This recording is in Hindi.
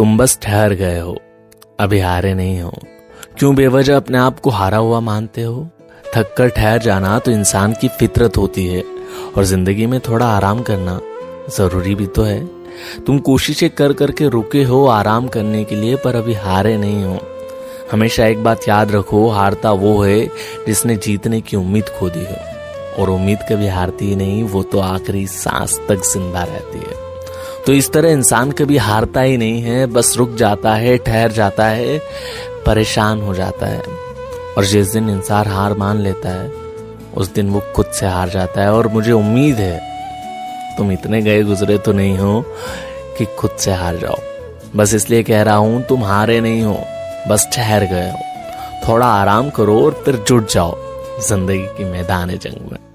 तुम बस ठहर गए हो, अभी हारे नहीं हो। क्यों बेवजह अपने आप को हारा हुआ मानते हो? थक कर ठहर जाना तो इंसान की फितरत होती है, और ज़िंदगी में थोड़ा आराम करना ज़रूरी भी तो है। तुम कोशिशें कर करके रुके हो आराम करने के लिए, पर अभी हारे नहीं हो। हमेशा एक बात याद रखो, हारता वो है जिसने जीतने की उम्मीद खो दी है, और उम्मीद कभी हारती ही नहीं, वो तो आखिरी सांस तक ज़िंदा रहती है। तो इस तरह इंसान कभी हारता ही नहीं है, बस रुक जाता है, ठहर जाता है, परेशान हो जाता है। और जिस दिन इंसान हार मान लेता है, उस दिन वो खुद से हार जाता है। और मुझे उम्मीद है, तुम इतने गए गुजरे तो नहीं हो कि खुद से हार जाओ। बस इसलिए कह रहा हूँ, तुम हारे नहीं हो, बस ठहर गए हो। थोड़ा आराम करो और फिर जुट जाओ, ज़िंदगी की मैदान जंग में।